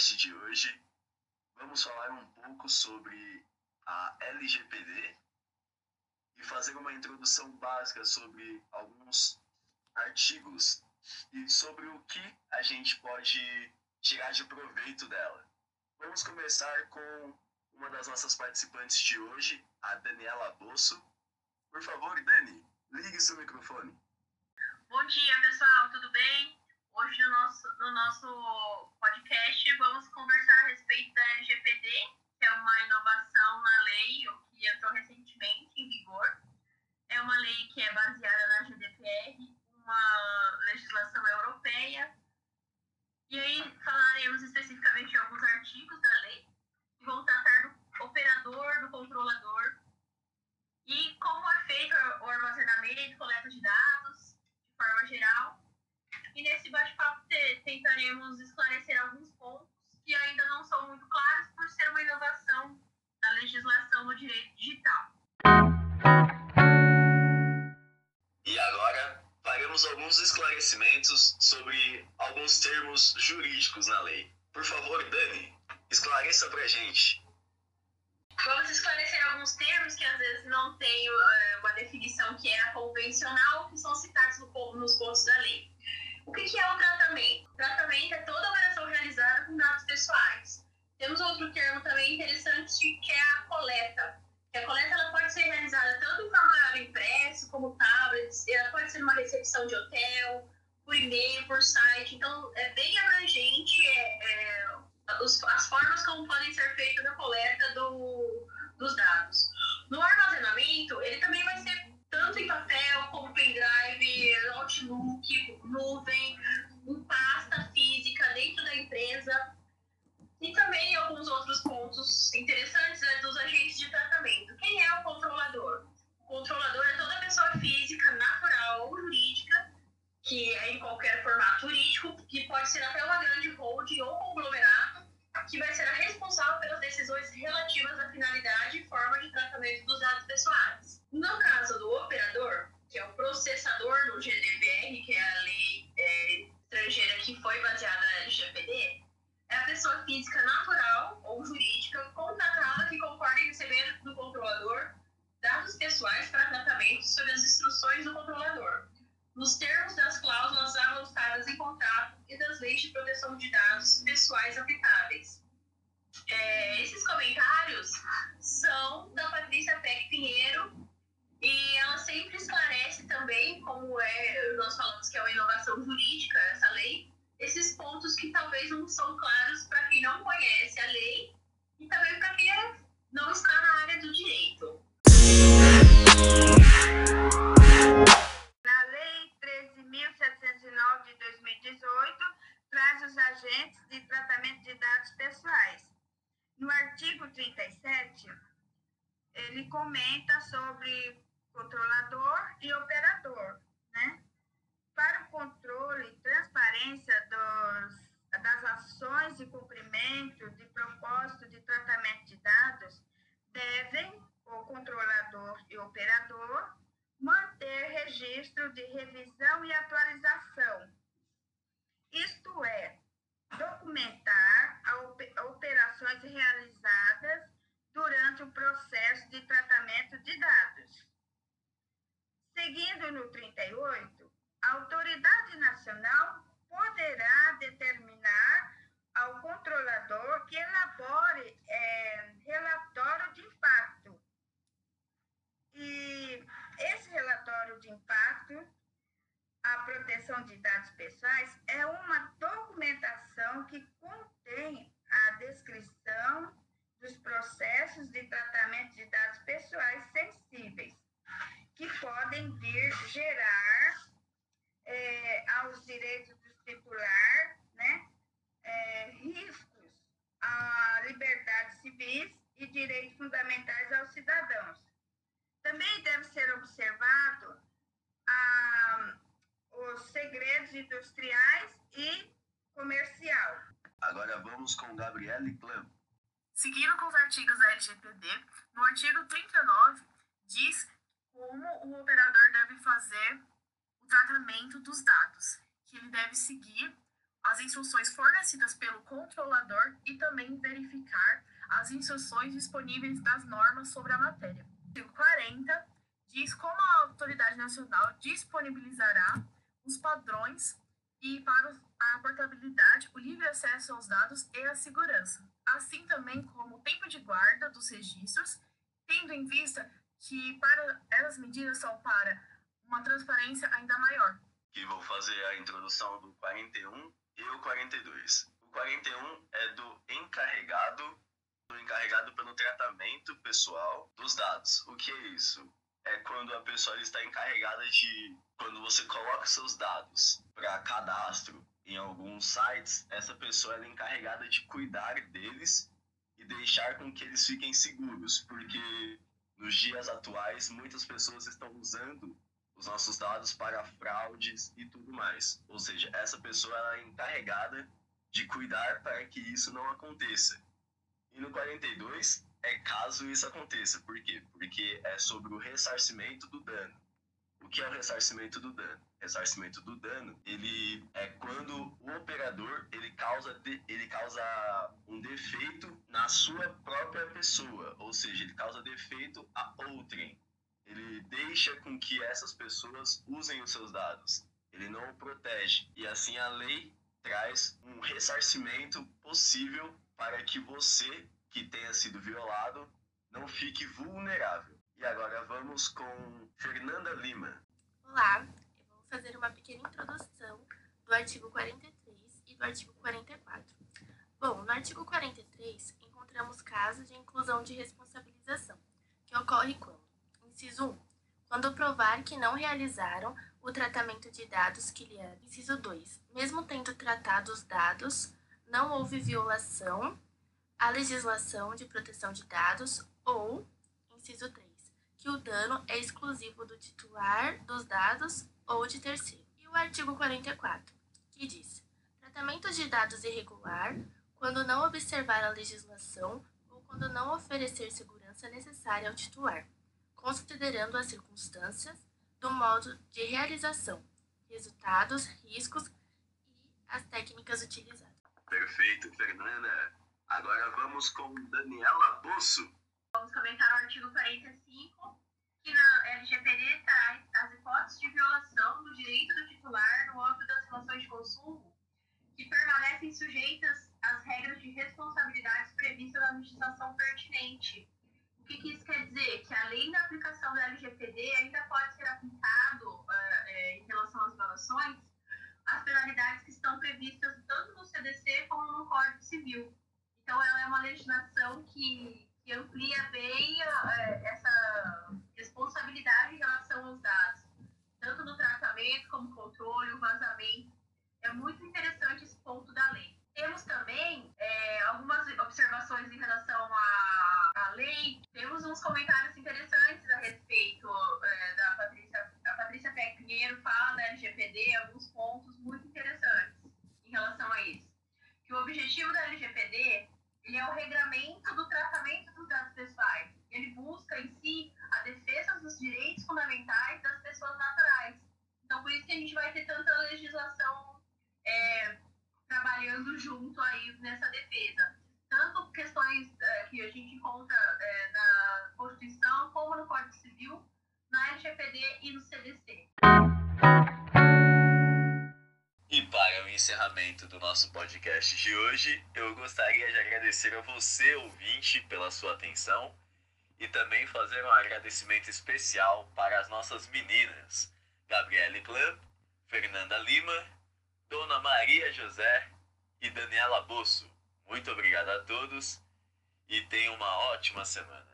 podcast de hoje. Vamos falar um pouco sobre a LGPD e fazer uma introdução básica sobre alguns artigos e sobre o que a gente pode tirar de proveito dela. Vamos começar com uma das nossas participantes de hoje, a Daniela Bosso. Por favor, Dani, ligue seu microfone. Bom dia, pessoal, tudo bem? Hoje no nosso, no nosso podcast vamos conversar a respeito da LGPD, que é uma inovação na lei que entrou recentemente em vigor. É uma lei que é baseada na GDPR, uma legislação europeia. E aí falaremos especificamente de alguns artigos da lei, que vão tratar do operador, do controlador, e como é feito o armazenamento coleta de dados, de forma geral e nesse bate-papo tentaremos esclarecer alguns pontos que ainda não são muito claros por ser uma inovação da legislação no direito digital. E agora faremos alguns esclarecimentos sobre alguns termos jurídicos na lei. Por favor, Dani, esclareça pra gente. Vamos esclarecer alguns termos que às vezes não têm uh, uma definição que é a convencional, que são citados no, nos pontos da lei. O que é o tratamento? O tratamento é toda operação realizada com dados pessoais. Temos outro termo também interessante que é a coleta. A coleta ela pode ser realizada tanto em formato impresso como tablets, ela pode ser numa recepção de hotel, por e-mail, por site. Então, é bem abrangente é, é, as formas como podem ser feitas a coleta do, dos dados. Física, natural ou jurídica, que é em qualquer formato jurídico, que pode ser até uma grande holding ou conglomerado, que vai ser a responsável pelas decisões relativas à finalidade e forma de tratamento dos dados pessoais. Proteção de dados pessoais aplicáveis. É, esses comentários são da Patrícia Peck Pinheiro, e ela sempre esclarece também, como é, nós falamos que é uma inovação jurídica, essa lei, esses pontos que talvez não são claros para quem não conhece a lei ele comenta sobre controlador e operador, né? Para o controle e transparência dos, das ações e cumprimento de propósito de tratamento de dados, devem o controlador e operador manter registro de revisão e atualização. Isto é, documentar operações realizadas durante o processo de tratamento de dados. Seguindo no 38, a autoridade nacional poderá determinar ao controlador que elabore é, relatório de impacto. E esse relatório de impacto, a proteção de dados pessoais, é uma documentação que contém a descrição dos processos de tratamento de dados pessoais sensíveis que podem vir gerar é, aos direitos do titular né, é, riscos à liberdade civis e direitos fundamentais aos cidadãos. Também deve ser observado ah, os segredos industriais e comercial. Agora vamos com Gabriele Clam. Seguindo com os artigos da LGPD, no artigo 39 diz como o operador deve fazer o tratamento dos dados, que ele deve seguir as instruções fornecidas pelo controlador e também verificar as instruções disponíveis das normas sobre a matéria. O artigo 40 diz como a autoridade nacional disponibilizará os padrões e para a portabilidade, o livre acesso aos dados e a segurança, assim também como o tempo de guarda dos registros, tendo em vista que para essas medidas são para uma transparência ainda maior. Que vou fazer a introdução do 41 e o 42. O 41 é do encarregado, do encarregado pelo tratamento pessoal dos dados. O que é isso? É quando a pessoa está encarregada de quando você coloca seus dados para cadastro em alguns sites, essa pessoa é encarregada de cuidar deles e deixar com que eles fiquem seguros, porque nos dias atuais muitas pessoas estão usando os nossos dados para fraudes e tudo mais. Ou seja, essa pessoa é encarregada de cuidar para que isso não aconteça. No 42 é caso isso aconteça. Por quê? Porque é sobre o ressarcimento do dano. O que é o ressarcimento do dano? Ressarcimento do dano, ele é quando o operador ele causa, de, ele causa um defeito na sua própria pessoa, ou seja, ele causa defeito a outrem ele deixa com que essas pessoas usem os seus dados. Ele não o protege. E assim a lei traz um ressarcimento possível para que você que tenha sido violado não fique vulnerável. E agora vamos com Fernanda Lima. Olá, eu vou fazer uma pequena introdução do artigo 43 e do artigo 44. Bom, no artigo 43 encontramos casos de inclusão de responsabilização, que ocorre quando Inciso 1. Quando provar que não realizaram o tratamento de dados que lhe é. Inciso 2. Mesmo tendo tratado os dados, não houve violação à legislação de proteção de dados ou, inciso 3, que o dano é exclusivo do titular dos dados ou de terceiro. E o artigo 44, que diz: tratamento de dados irregular quando não observar a legislação ou quando não oferecer segurança necessária ao titular considerando as circunstâncias do modo de realização, resultados, riscos e as técnicas utilizadas. Perfeito, Fernanda. Agora vamos com Daniela Bosso. Vamos comentar o artigo 45, que na LGPD traz as hipóteses de violação do direito do titular no âmbito das relações de consumo que permanecem sujeitas às regras de responsabilidades previstas na legislação pertinente que, que isso quer dizer? Que além da aplicação do LGPD, ainda pode ser aplicado uh, é, em relação às violações as penalidades que estão previstas tanto no CDC como no Código Civil. Então, ela é uma legislação que, que amplia bem uh, essa responsabilidade em relação aos dados, tanto no tratamento como controle, o vazamento. É muito interessante esse ponto da lei. Temos também é, algumas observações em relação à, à lei. Temos uns comentários interessantes a respeito é, da Patrícia. A Patrícia Pé Pinheiro fala da LGPD, alguns pontos muito interessantes em relação a isso. Que o objetivo da LGPD ele é o regramento do tratamento dos dados pessoais. Ele busca em si a defesa dos direitos fundamentais das pessoas naturais. Então, por isso que a gente vai ter tanta legislação é, trabalhando junto aí nessa defesa. Tanto questões é, que a gente encontra é, na Constituição, como no Código Civil, na LGPD e no CDC. E para o encerramento do nosso podcast de hoje, eu gostaria de agradecer a você, ouvinte, pela sua atenção e também fazer um agradecimento especial para as nossas meninas, Gabriele Clã, Fernanda Lima Dona Maria José e Daniela Bosso. Muito obrigado a todos e tenham uma ótima semana.